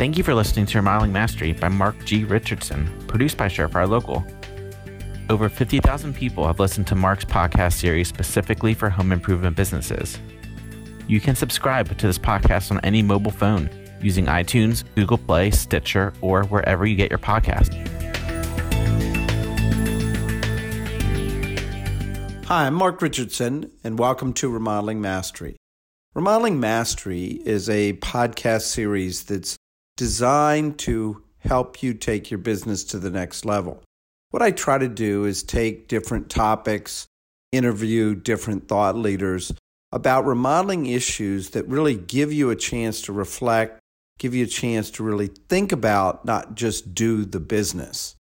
Thank you for listening to Remodeling Mastery by Mark G. Richardson, produced by Surefire Local. Over 50,000 people have listened to Mark's podcast series specifically for home improvement businesses. You can subscribe to this podcast on any mobile phone using iTunes, Google Play, Stitcher, or wherever you get your podcast. Hi, I'm Mark Richardson, and welcome to Remodeling Mastery. Remodeling Mastery is a podcast series that's designed to help you take your business to the next level. What I try to do is take different topics, interview different thought leaders about remodeling issues that really give you a chance to reflect, give you a chance to really think about, not just do the business.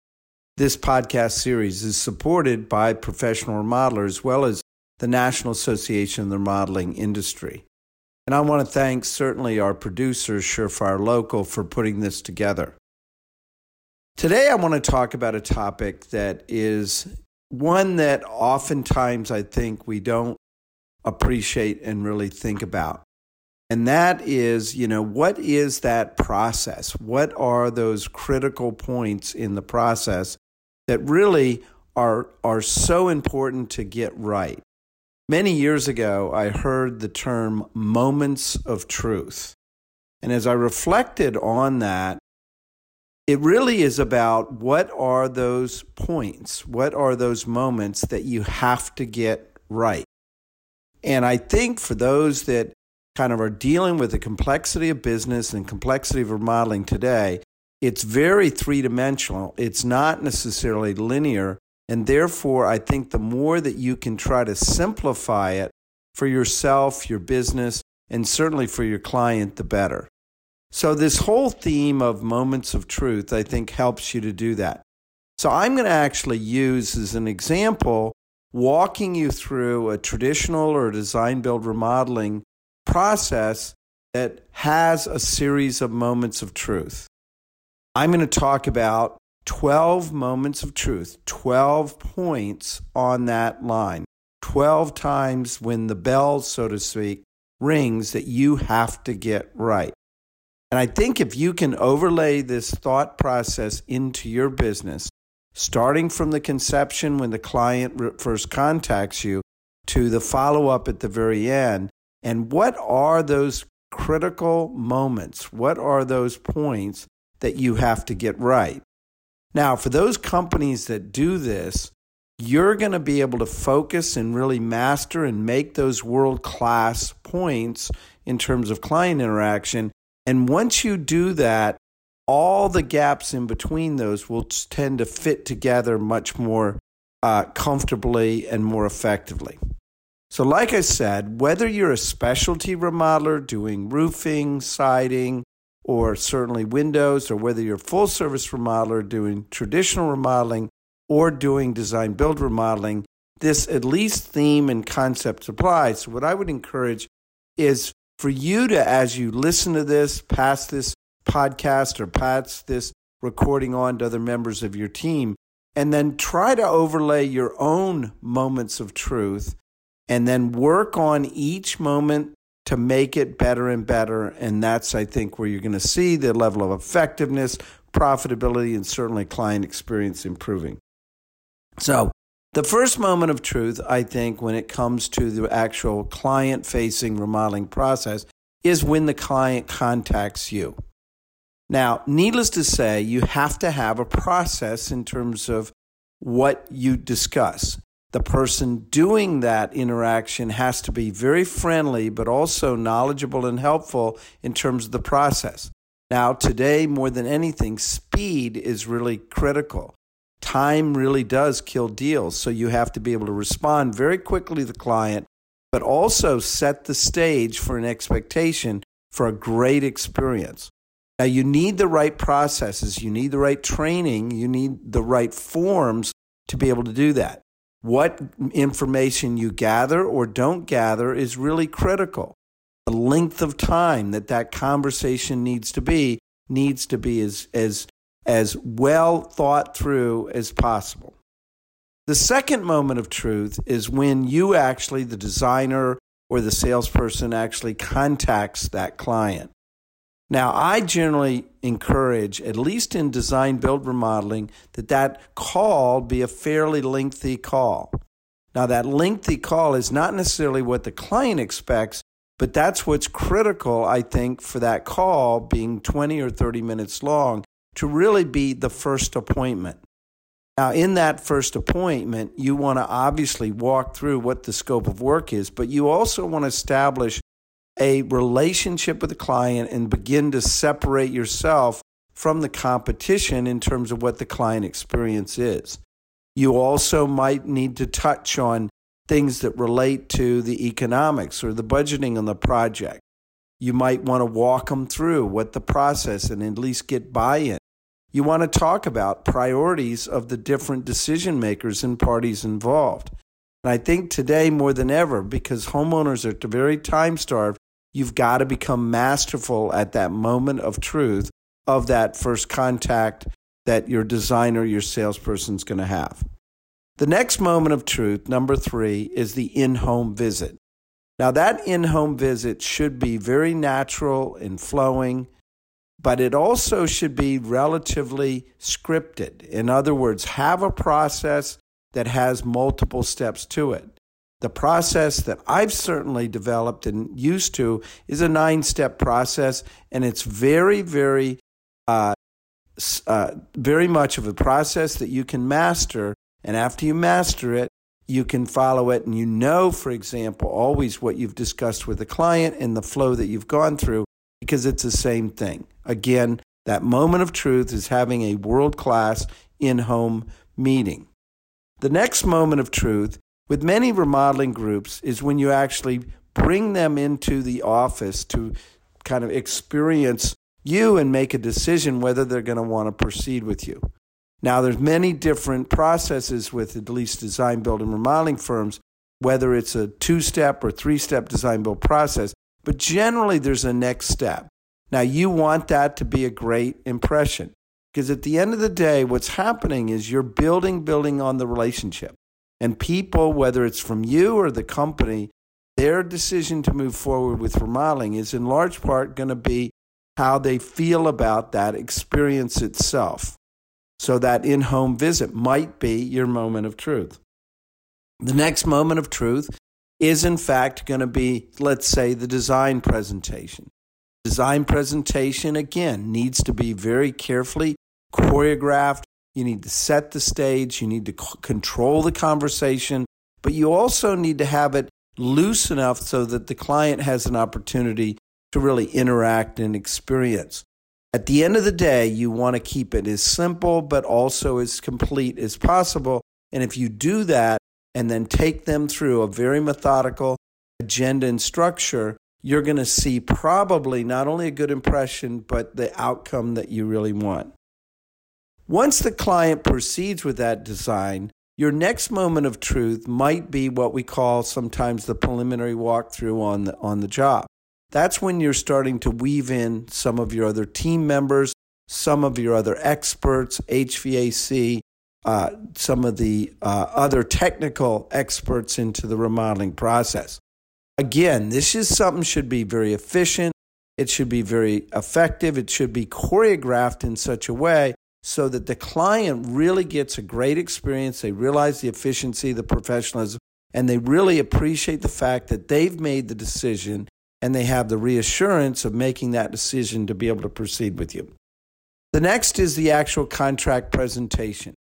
This podcast series is supported by professional remodelers as well as the National Association of the Remodeling Industry. And I want to thank certainly our producer, Surefire Local, for putting this together. Today, I want to talk about a topic that is one that oftentimes I think we don't appreciate and really think about. And that is, you know, what is that process? What are those critical points in the process that really are, are so important to get right? Many years ago, I heard the term moments of truth. And as I reflected on that, it really is about what are those points? What are those moments that you have to get right? And I think for those that kind of are dealing with the complexity of business and complexity of remodeling today, it's very three dimensional. It's not necessarily linear. And therefore, I think the more that you can try to simplify it for yourself, your business, and certainly for your client, the better. So, this whole theme of moments of truth, I think, helps you to do that. So, I'm going to actually use as an example walking you through a traditional or design build remodeling process that has a series of moments of truth. I'm going to talk about 12 moments of truth, 12 points on that line, 12 times when the bell, so to speak, rings that you have to get right. And I think if you can overlay this thought process into your business, starting from the conception when the client first contacts you to the follow up at the very end, and what are those critical moments? What are those points that you have to get right? Now, for those companies that do this, you're going to be able to focus and really master and make those world class points in terms of client interaction. And once you do that, all the gaps in between those will tend to fit together much more uh, comfortably and more effectively. So, like I said, whether you're a specialty remodeler doing roofing, siding, or certainly windows, or whether you're full service remodeler doing traditional remodeling or doing design build remodeling, this at least theme and concept applies. So, what I would encourage is for you to, as you listen to this, pass this podcast or pass this recording on to other members of your team, and then try to overlay your own moments of truth and then work on each moment to make it better and better. And that's, I think, where you're going to see the level of effectiveness, profitability, and certainly client experience improving. So, the first moment of truth, I think, when it comes to the actual client facing remodeling process is when the client contacts you. Now, needless to say, you have to have a process in terms of what you discuss the person doing that interaction has to be very friendly, but also knowledgeable and helpful in terms of the process. Now, today, more than anything, speed is really critical. Time really does kill deals. So you have to be able to respond very quickly to the client, but also set the stage for an expectation for a great experience. Now, you need the right processes, you need the right training, you need the right forms to be able to do that what information you gather or don't gather is really critical. The length of time that that conversation needs to be needs to be as, as, as well thought through as possible. The second moment of truth is when you actually, the designer or the salesperson, actually contacts that client. Now, I generally encourage, at least in design build remodeling, that that call be a fairly lengthy call. Now, that lengthy call is not necessarily what the client expects, but that's what's critical, I think, for that call being 20 or 30 minutes long to really be the first appointment. Now, in that first appointment, you want to obviously walk through what the scope of work is, but you also want to establish a relationship with the client and begin to separate yourself from the competition in terms of what the client experience is. You also might need to touch on things that relate to the economics or the budgeting on the project. You might want to walk them through what the process and at least get buy in. You want to talk about priorities of the different decision makers and parties involved. And I think today more than ever, because homeowners are very time starved, you've got to become masterful at that moment of truth of that first contact that your designer, your salesperson is going to have. The next moment of truth, number three, is the in home visit. Now, that in home visit should be very natural and flowing but it also should be relatively scripted. In other words, have a process that has multiple steps to it. The process that I've certainly developed and used to is a nine step process, and it's very, very, uh, uh, very much of a process that you can master. And after you master it, you can follow it, and you know, for example, always what you've discussed with the client and the flow that you've gone through because it's the same thing. Again, that moment of truth is having a world class in home meeting. The next moment of truth with many remodeling groups is when you actually bring them into the office to kind of experience you and make a decision whether they're going to want to proceed with you. Now, there's many different processes with at least design, build, and remodeling firms, whether it's a two step or three step design build process. But generally, there's a next step. Now, you want that to be a great impression because at the end of the day, what's happening is you're building, building on the relationship. And people, whether it's from you or the company, their decision to move forward with remodeling is in large part going to be how they feel about that experience itself. So that in home visit might be your moment of truth. The next moment of truth is in fact going to be, let's say, the design presentation. Design presentation, again, needs to be very carefully choreographed. You need to set the stage, you need to c- control the conversation, but you also need to have it loose enough so that the client has an opportunity to really interact and experience. At the end of the day, you want to keep it as simple but also as complete as possible. And if you do that, and then take them through a very methodical agenda and structure, you're going to see probably not only a good impression, but the outcome that you really want. Once the client proceeds with that design, your next moment of truth might be what we call sometimes the preliminary walkthrough on the, on the job. That's when you're starting to weave in some of your other team members, some of your other experts, HVAC, uh, some of the uh, other technical experts into the remodeling process. Again, this is something should be very efficient. It should be very effective. It should be choreographed in such a way so that the client really gets a great experience. They realize the efficiency, the professionalism, and they really appreciate the fact that they've made the decision and they have the reassurance of making that decision to be able to proceed with you. The next is the actual contract presentation.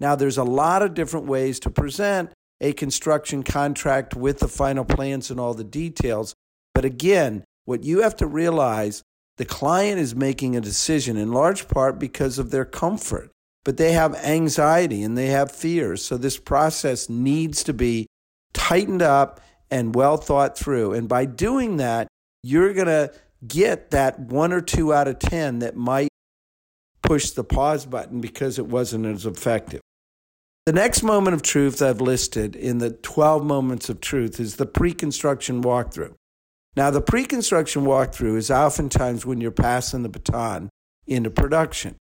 Now, there's a lot of different ways to present a construction contract with the final plans and all the details. But again, what you have to realize the client is making a decision in large part because of their comfort, but they have anxiety and they have fears. So this process needs to be tightened up and well thought through. And by doing that, you're going to get that one or two out of 10 that might push the pause button because it wasn't as effective. The next moment of truth I've listed in the 12 moments of truth is the pre construction walkthrough. Now, the pre construction walkthrough is oftentimes when you're passing the baton into production.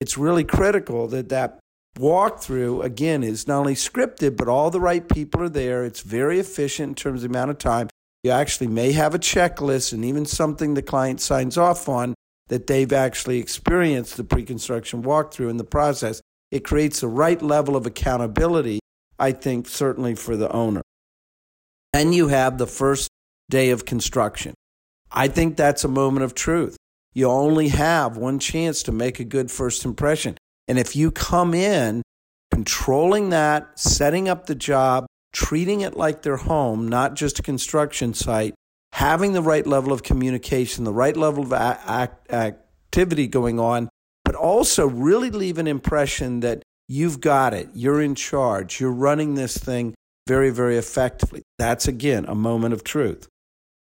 It's really critical that that walkthrough, again, is not only scripted, but all the right people are there. It's very efficient in terms of the amount of time. You actually may have a checklist and even something the client signs off on that they've actually experienced the pre-construction walkthrough in the process. It creates the right level of accountability, I think, certainly for the owner. Then you have the first day of construction. I think that's a moment of truth. You only have one chance to make a good first impression. And if you come in controlling that, setting up the job, treating it like their home, not just a construction site, having the right level of communication, the right level of act- activity going on, but also really leave an impression that you've got it, you're in charge, you're running this thing very, very effectively. That's again a moment of truth.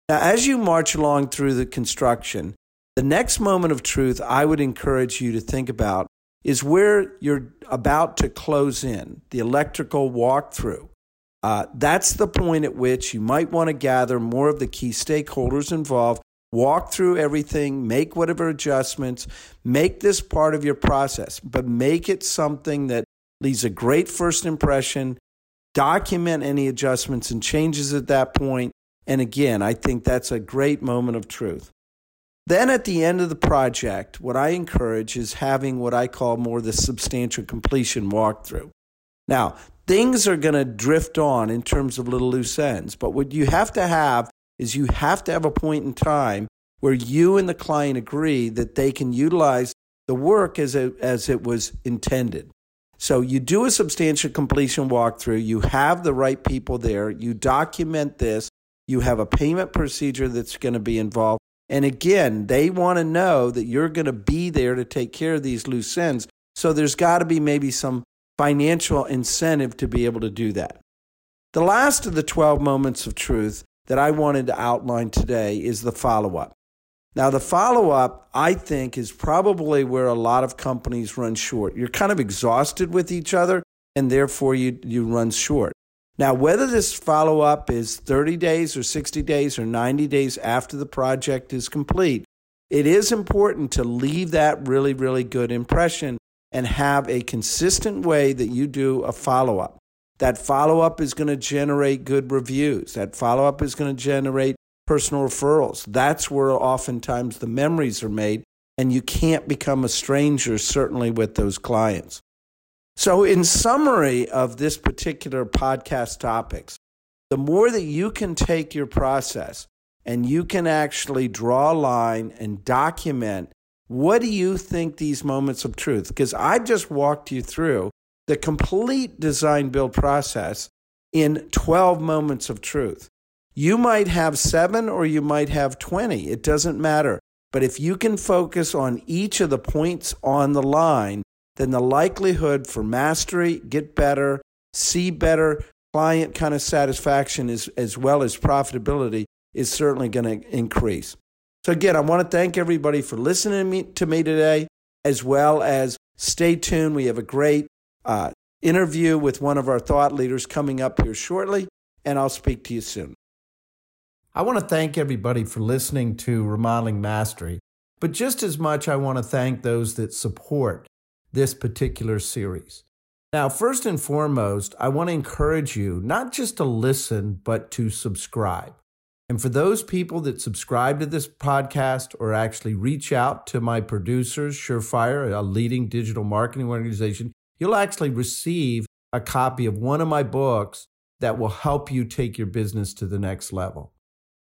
Now, as you march along through the construction, the next moment of truth I would encourage you to think about is where you're about to close in the electrical walkthrough. Uh, that's the point at which you might want to gather more of the key stakeholders involved, walk through everything, make whatever adjustments, make this part of your process, but make it something that leaves a great first impression. Document any adjustments and changes at that point. And again, I think that's a great moment of truth. Then at the end of the project, what I encourage is having what I call more the substantial completion walkthrough. Now, things are going to drift on in terms of little loose ends, but what you have to have is you have to have a point in time where you and the client agree that they can utilize the work as it, as it was intended. So you do a substantial completion walkthrough, you have the right people there, you document this, you have a payment procedure that's going to be involved. And again, they want to know that you're going to be there to take care of these loose ends. So there's got to be maybe some financial incentive to be able to do that. The last of the 12 moments of truth that I wanted to outline today is the follow up. Now, the follow up, I think, is probably where a lot of companies run short. You're kind of exhausted with each other, and therefore you, you run short. Now, whether this follow up is 30 days or 60 days or 90 days after the project is complete, it is important to leave that really, really good impression and have a consistent way that you do a follow up. That follow up is going to generate good reviews. That follow up is going to generate personal referrals. That's where oftentimes the memories are made, and you can't become a stranger, certainly with those clients. So, in summary of this particular podcast topics, the more that you can take your process and you can actually draw a line and document what do you think these moments of truth? Because I just walked you through the complete design build process in 12 moments of truth. You might have seven or you might have 20. It doesn't matter. But if you can focus on each of the points on the line, then the likelihood for mastery, get better, see better, client kind of satisfaction is, as well as profitability is certainly going to increase. So, again, I want to thank everybody for listening to me, to me today, as well as stay tuned. We have a great uh, interview with one of our thought leaders coming up here shortly, and I'll speak to you soon. I want to thank everybody for listening to Remodeling Mastery, but just as much, I want to thank those that support this particular series. Now, first and foremost, I want to encourage you not just to listen, but to subscribe. And for those people that subscribe to this podcast or actually reach out to my producers, Surefire, a leading digital marketing organization, you'll actually receive a copy of one of my books that will help you take your business to the next level.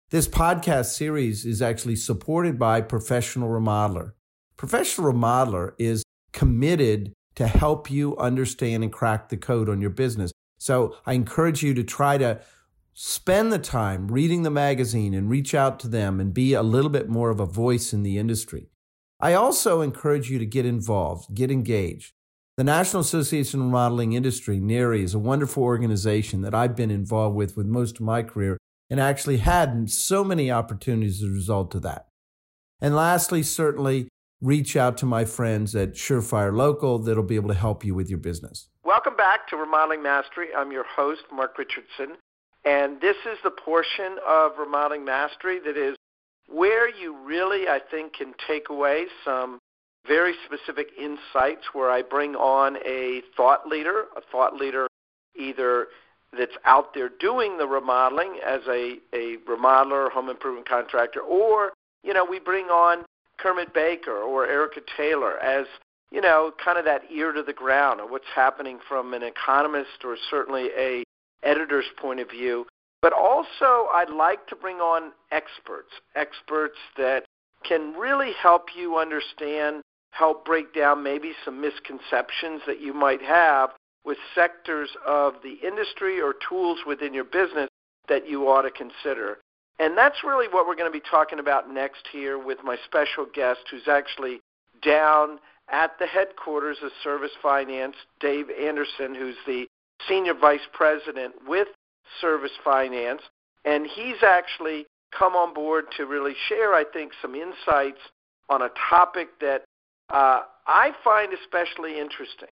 This podcast series is actually supported by Professional Remodeler. Professional Remodeler is committed to help you understand and crack the code on your business. So I encourage you to try to spend the time reading the magazine and reach out to them and be a little bit more of a voice in the industry. I also encourage you to get involved, get engaged. The National Association of Remodeling Industry, NARI, is a wonderful organization that I've been involved with with most of my career and actually had so many opportunities as a result of that. And lastly, certainly reach out to my friends at Surefire Local that'll be able to help you with your business. Welcome back to Remodeling Mastery. I'm your host, Mark Richardson, and this is the portion of Remodeling Mastery that is where you really, I think, can take away some very specific insights where I bring on a thought leader, a thought leader either that's out there doing the remodeling as a, a remodeler, home improvement contractor, or, you know, we bring on Kermit Baker or Erica Taylor as you know, kind of that ear to the ground of what's happening from an economist or certainly a editor's point of view. But also, I'd like to bring on experts, experts that can really help you understand, help break down maybe some misconceptions that you might have with sectors of the industry or tools within your business that you ought to consider. And that's really what we're going to be talking about next here with my special guest who's actually down at the headquarters of Service Finance, Dave Anderson, who's the Senior Vice President with Service Finance. And he's actually come on board to really share, I think, some insights on a topic that uh, I find especially interesting.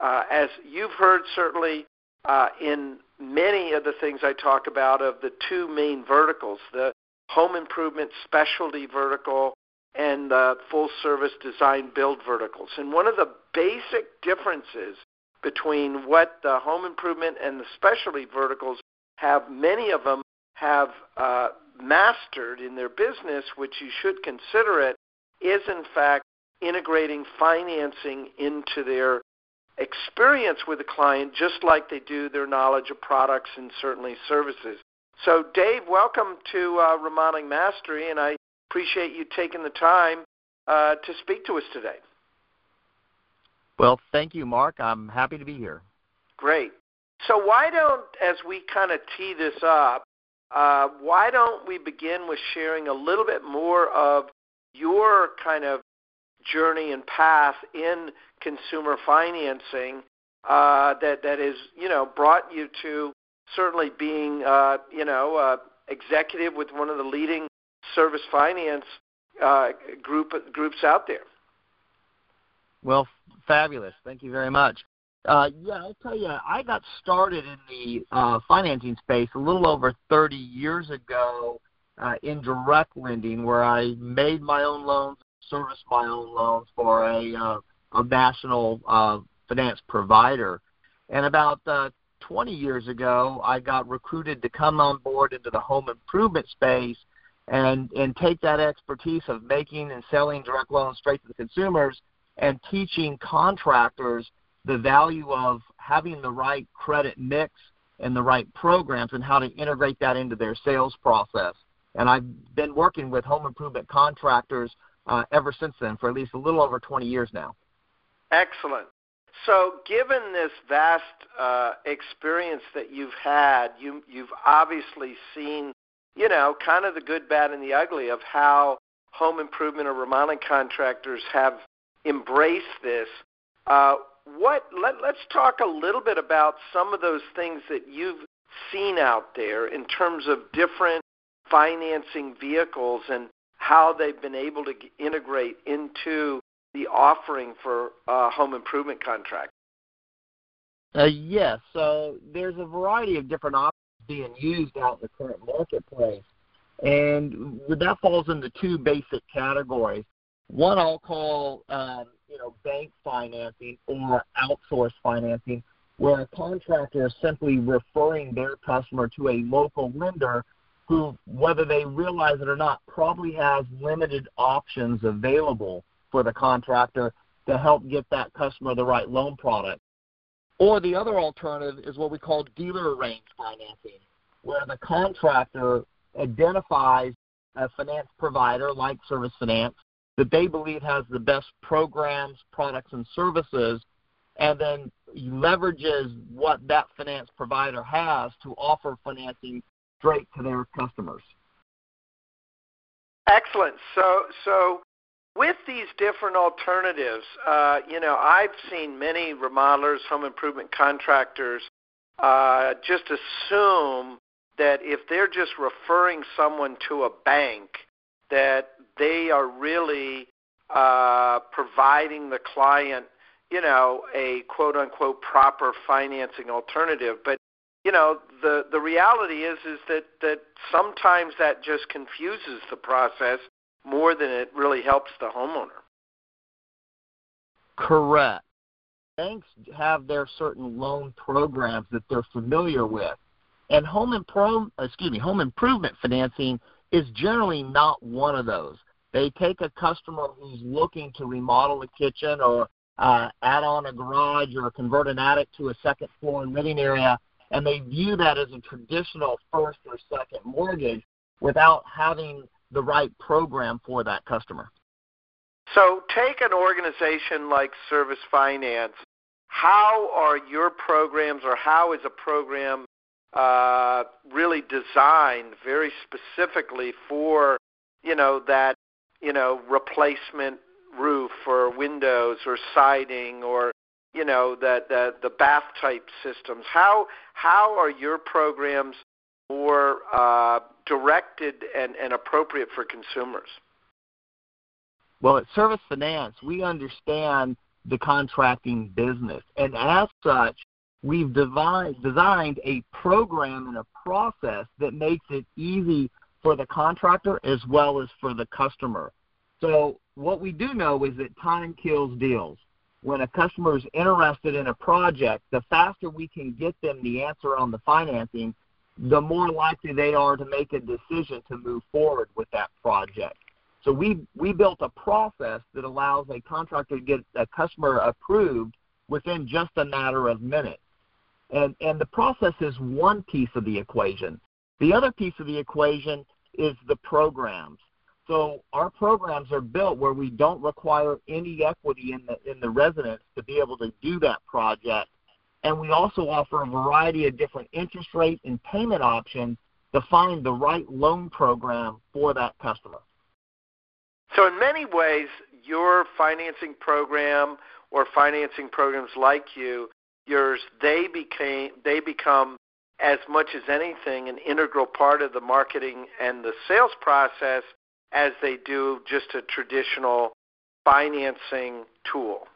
Uh, as you've heard, certainly uh, in many of the things I talk about, of the two main verticals the home improvement specialty vertical and the full service design build verticals. And one of the basic differences between what the home improvement and the specialty verticals have, many of them have uh, mastered in their business, which you should consider it, is in fact integrating financing into their experience with the client just like they do their knowledge of products and certainly services. So, Dave, welcome to uh, Remodeling Mastery, and I appreciate you taking the time uh, to speak to us today. Well, thank you, Mark. I'm happy to be here. Great. So, why don't, as we kind of tee this up, uh, why don't we begin with sharing a little bit more of your kind of journey and path in consumer financing uh, that that is you know brought you to certainly being uh, you know uh, executive with one of the leading service finance uh, group groups out there. Well, fabulous. Thank you very much. Uh, yeah, I'll tell you, I got started in the uh, financing space a little over 30 years ago uh, in direct lending, where I made my own loans, serviced my own loans for a, uh, a national uh, finance provider. And about uh, 20 years ago, I got recruited to come on board into the home improvement space and and take that expertise of making and selling direct loans straight to the consumers and teaching contractors the value of having the right credit mix and the right programs and how to integrate that into their sales process. And I've been working with home improvement contractors uh, ever since then for at least a little over 20 years now. Excellent. So, given this vast uh, experience that you've had, you, you've obviously seen, you know, kind of the good, bad, and the ugly of how home improvement or remodeling contractors have embraced this. Uh, what let, let's talk a little bit about some of those things that you've seen out there in terms of different financing vehicles and how they've been able to integrate into the offering for uh, home improvement contract. Uh, yes, so there's a variety of different options being used out in the current marketplace, and that falls into two basic categories. One I'll call um, you know bank financing or outsourced financing, where a contractor is simply referring their customer to a local lender who, whether they realize it or not, probably has limited options available for the contractor to help get that customer the right loan product. Or the other alternative is what we call dealer arranged financing, where the contractor identifies a finance provider like Service Finance that they believe has the best programs, products, and services, and then leverages what that finance provider has to offer financing straight to their customers. Excellent. So, so with these different alternatives, uh, you know, I've seen many remodelers, home improvement contractors, uh, just assume that if they're just referring someone to a bank, that they are really uh, providing the client, you know, a quote unquote proper financing alternative. But you know, the the reality is is that that sometimes that just confuses the process more than it really helps the homeowner. Correct. Banks have their certain loan programs that they're familiar with, and home impro- excuse me, home improvement financing is generally not one of those. They take a customer who's looking to remodel a kitchen or uh, add on a garage or convert an attic to a second floor living area, and they view that as a traditional first or second mortgage without having the right program for that customer. So, take an organization like Service Finance. How are your programs, or how is a program uh, really designed very specifically for you know that you know replacement roof or windows or siding or you know the the, the bath type systems. How how are your programs more uh, directed and, and appropriate for consumers? Well at service finance we understand the contracting business and as such we've devised, designed a program and a process that makes it easy for the contractor as well as for the customer. So what we do know is that time kills deals. When a customer is interested in a project, the faster we can get them the answer on the financing, the more likely they are to make a decision to move forward with that project. So we we built a process that allows a contractor to get a customer approved within just a matter of minutes. And and the process is one piece of the equation. The other piece of the equation is the programs. So our programs are built where we don't require any equity in the in the residence to be able to do that project, and we also offer a variety of different interest rate and payment options to find the right loan program for that customer. So in many ways, your financing program or financing programs like you, yours, they became they become as much as anything an integral part of the marketing and the sales process as they do just a traditional financing tool.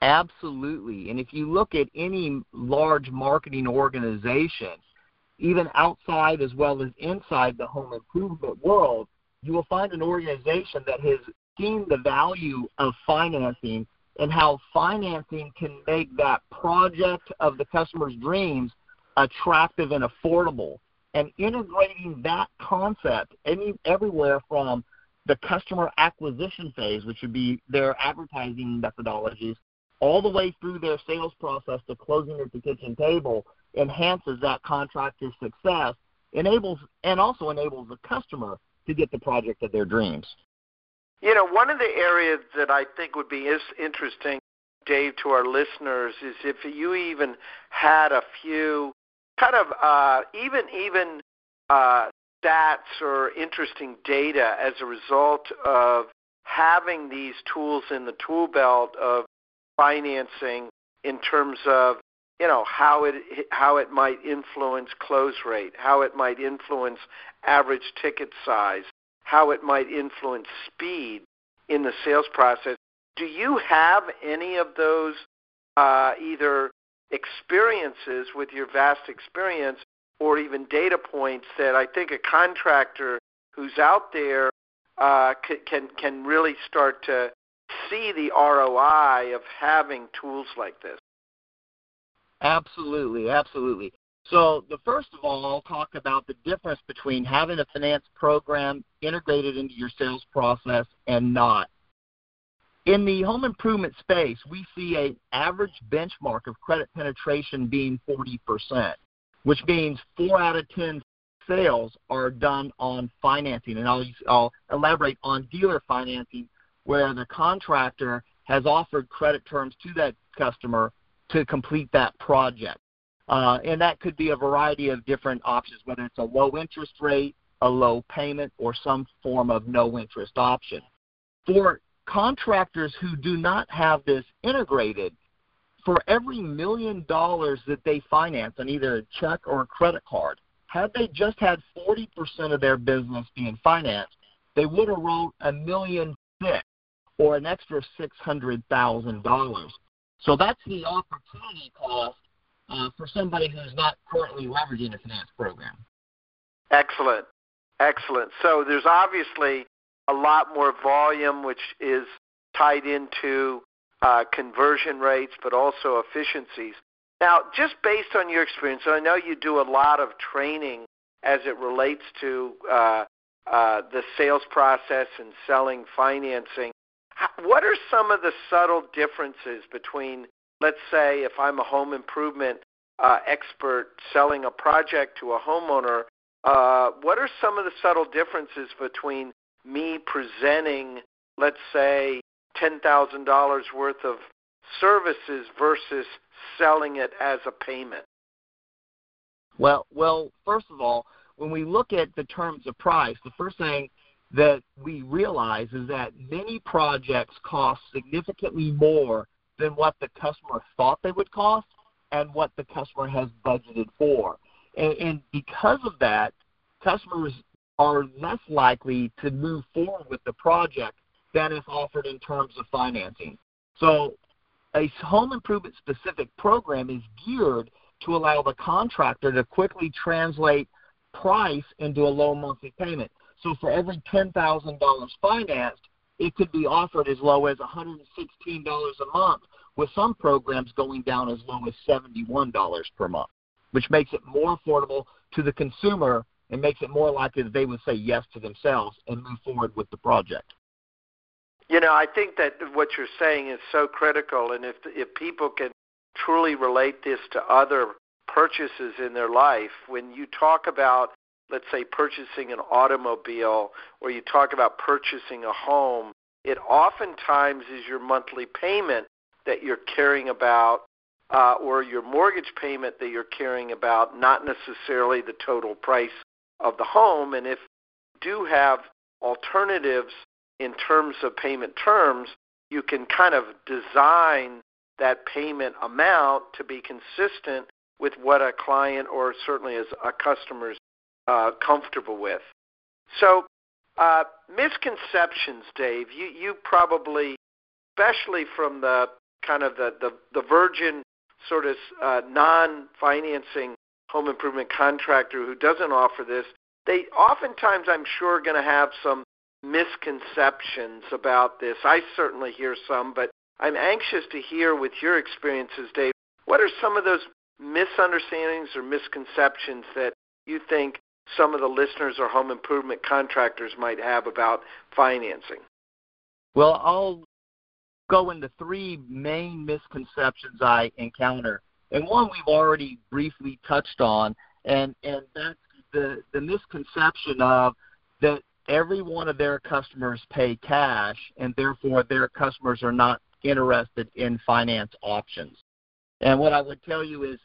Absolutely. And if you look at any large marketing organization, even outside as well as inside the home improvement world, you will find an organization that has seen the value of financing and how financing can make that project of the customer's dreams attractive and affordable and integrating that concept any everywhere from the customer acquisition phase, which would be their advertising methodologies, all the way through their sales process to closing at the kitchen table enhances that contractor's success, enables and also enables the customer to get the project of their dreams. You know, one of the areas that I think would be interesting, Dave, to our listeners is if you even had a few kind of uh, even even uh, stats or interesting data as a result of having these tools in the tool belt of financing in terms of you know how it how it might influence close rate, how it might influence average ticket size, how it might influence speed in the sales process. Do you have any of those uh, either experiences with your vast experience or even data points that I think a contractor who's out there uh, can can really start to see the ROI of having tools like this. Absolutely, absolutely. So the first of all, I'll talk about the difference between having a finance program integrated into your sales process and not. In the home improvement space, we see an average benchmark of credit penetration being 40%, which means four out of 10 sales are done on financing. And I'll, I'll elaborate on dealer financing, where the contractor has offered credit terms to that customer to complete that project. Uh, and that could be a variety of different options, whether it's a low interest rate, a low payment, or some form of no interest option. For contractors who do not have this integrated, for every million dollars that they finance on either a check or a credit card, had they just had 40% of their business being financed, they would have wrote a million six or an extra $600,000. So that's the opportunity cost uh, for somebody who's not currently leveraging a finance program. Excellent. Excellent. So there's obviously a lot more volume, which is tied into uh, conversion rates, but also efficiencies. Now, just based on your experience, I know you do a lot of training as it relates to uh, uh, the sales process and selling financing. What are some of the subtle differences between, let's say, if I'm a home improvement uh, expert selling a project to a homeowner, uh, what are some of the subtle differences between me presenting, let's say, $10,000 worth of services versus selling it as a payment? Well, well, first of all, when we look at the terms of price, the first thing that we realize is that many projects cost significantly more than what the customer thought they would cost and what the customer has budgeted for. And, and because of that, customers are less likely to move forward with the project than if offered in terms of financing. So a home improvement specific program is geared to allow the contractor to quickly translate price into a low monthly payment. So for every $10,000 financed, it could be offered as low as $116 a month, with some programs going down as low as $71 per month, which makes it more affordable to the consumer and makes it more likely that they would say yes to themselves and move forward with the project. You know, I think that what you're saying is so critical, and if if people can truly relate this to other purchases in their life, when you talk about, let's say, purchasing an automobile or you talk about purchasing a home, it oftentimes is your monthly payment that you're caring about uh, or your mortgage payment that you're caring about, not necessarily the total price of the home. And if you do have alternatives in terms of payment terms, you can kind of design that payment amount to be consistent with what a client or certainly as a customer is uh, comfortable with. So, uh, misconceptions, Dave. You you probably, especially from the kind of the the, the virgin sort of uh, non-financing home improvement contractor who doesn't offer this, they oftentimes, I'm sure, are going to have some misconceptions about this. I certainly hear some, but I'm anxious to hear with your experiences, Dave. What are some of those misunderstandings or misconceptions that you think some of the listeners or home improvement contractors might have about financing? Well, I'll go into three main misconceptions I encounter. And one we've already briefly touched on, and, and that's the, the misconception of that every one of their customers pay cash, and therefore their customers are not interested in finance options. And what I would tell you is,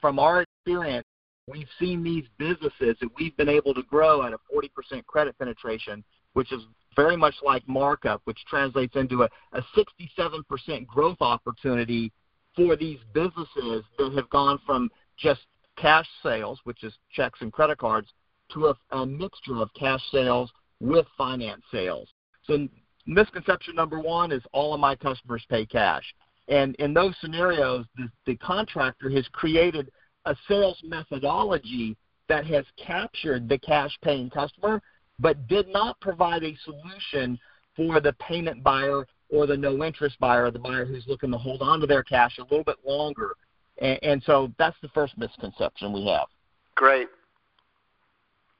from our experience, we've seen these businesses that we've been able to grow at a 40% credit penetration, which is very much like markup, which translates into a, a 67% growth opportunity for these businesses that have gone from just cash sales, which is checks and credit cards, to a, a mixture of cash sales with finance sales. So misconception number one is all of my customers pay cash. And in those scenarios, the, the contractor has created a sales methodology that has captured the cash paying customer, but did not provide a solution for the payment buyer or the no interest buyer, the buyer who's looking to hold on to their cash a little bit longer. And, and so that's the first misconception we have. Great.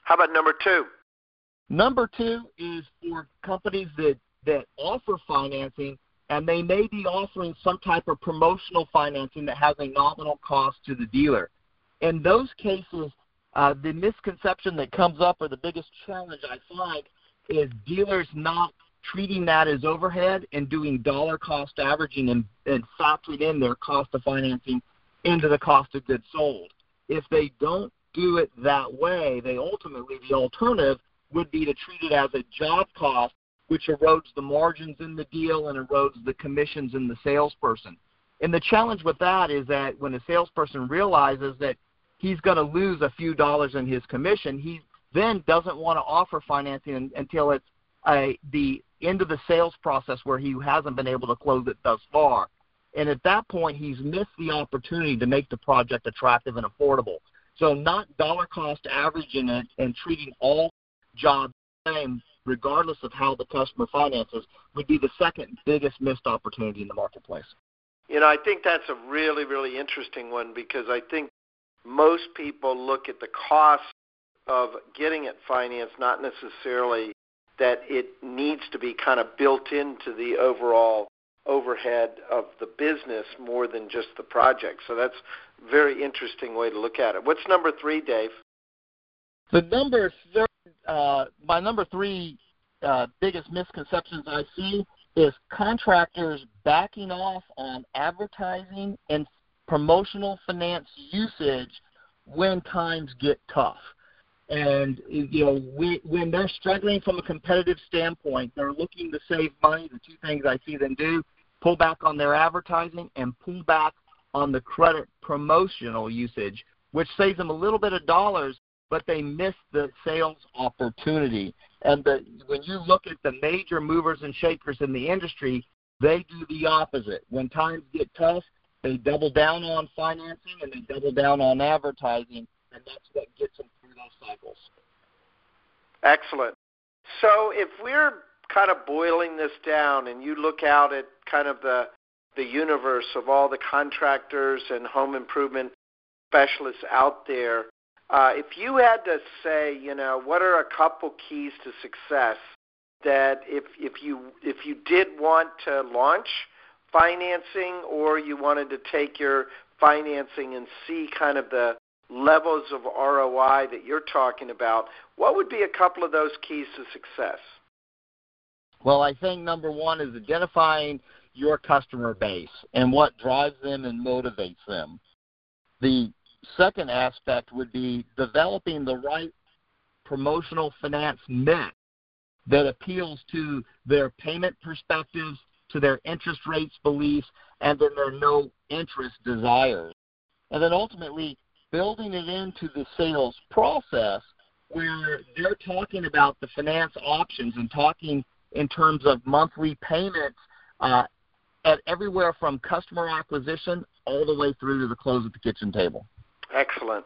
How about number two? Number two is for companies that, that offer financing and they may be offering some type of promotional financing that has a nominal cost to the dealer. In those cases, uh, the misconception that comes up or the biggest challenge I find is dealers not treating that as overhead and doing dollar cost averaging and, and factoring in their cost of financing into the cost of goods sold. If they don't do it that way, they ultimately, the alternative would be to treat it as a job cost, which erodes the margins in the deal and erodes the commissions in the salesperson. And the challenge with that is that when a salesperson realizes that he's going to lose a few dollars in his commission, he then doesn't want to offer financing until it's a, the end of the sales process where he hasn't been able to close it thus far. And at that point, he's missed the opportunity to make the project attractive and affordable. So not dollar cost averaging it and treating all jobs the same regardless of how the customer finances would be the second biggest missed opportunity in the marketplace. You know, I think that's a really, really interesting one because I think most people look at the cost of getting it financed, not necessarily that it needs to be kind of built into the overall overhead of the business more than just the project. So that's a very interesting way to look at it. What's number three, Dave? The number third, uh, my number three uh, biggest misconceptions I see is contractors backing off on advertising and promotional finance usage when times get tough. And you know, we, when they're struggling from a competitive standpoint, they're looking to save money. The two things I see them do: pull back on their advertising and pull back on the credit promotional usage, which saves them a little bit of dollars, but they miss the sales opportunity. And the, when you look at the major movers and shakers in the industry, they do the opposite. When times get tough, they double down on financing and they double down on advertising, and that's what gets them those cycles. Excellent. So if we're kind of boiling this down and you look out at kind of the the universe of all the contractors and home improvement specialists out there, uh, if you had to say, you know, what are a couple keys to success that if if you if you did want to launch financing or you wanted to take your financing and see kind of the levels of ROI that you're talking about, what would be a couple of those keys to success? Well, I think number one is identifying your customer base and what drives them and motivates them. The second aspect would be developing the right promotional finance mix that appeals to their payment perspectives, to their interest rates beliefs, and then their no interest desires. And then ultimately building it into the sales process where they're talking about the finance options and talking in terms of monthly payments uh, at everywhere from customer acquisition all the way through to the close at the kitchen table. Excellent.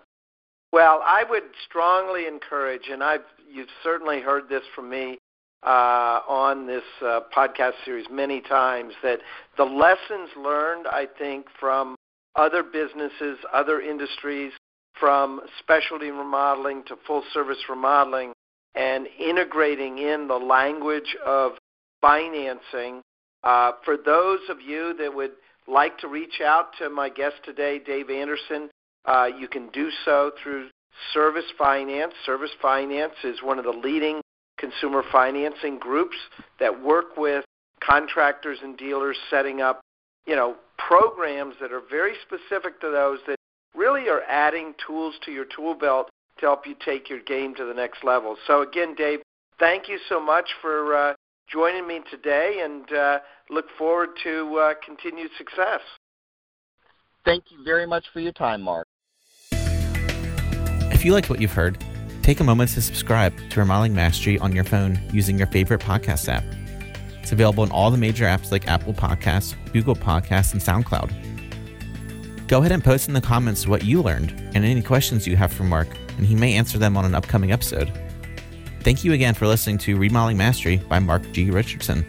Well, I would strongly encourage, and I've you've certainly heard this from me uh, on this uh, podcast series many times, that the lessons learned, I think, from other businesses, other industries, from specialty remodeling to full service remodeling, and integrating in the language of financing. Uh, for those of you that would like to reach out to my guest today, Dave Anderson, uh, you can do so through Service Finance. Service Finance is one of the leading consumer financing groups that work with contractors and dealers setting up, you know, programs that are very specific to those that really are adding tools to your tool belt to help you take your game to the next level. So again, Dave, thank you so much for uh, joining me today, and uh, look forward to uh, continued success. Thank you very much for your time, Mark. If you liked what you've heard, take a moment to subscribe to Remodeling Mastery on your phone using your favorite podcast app. It's available in all the major apps like Apple Podcasts, Google Podcasts, and SoundCloud. Go ahead and post in the comments what you learned and any questions you have for Mark, and he may answer them on an upcoming episode. Thank you again for listening to Remodeling Mastery by Mark G. Richardson.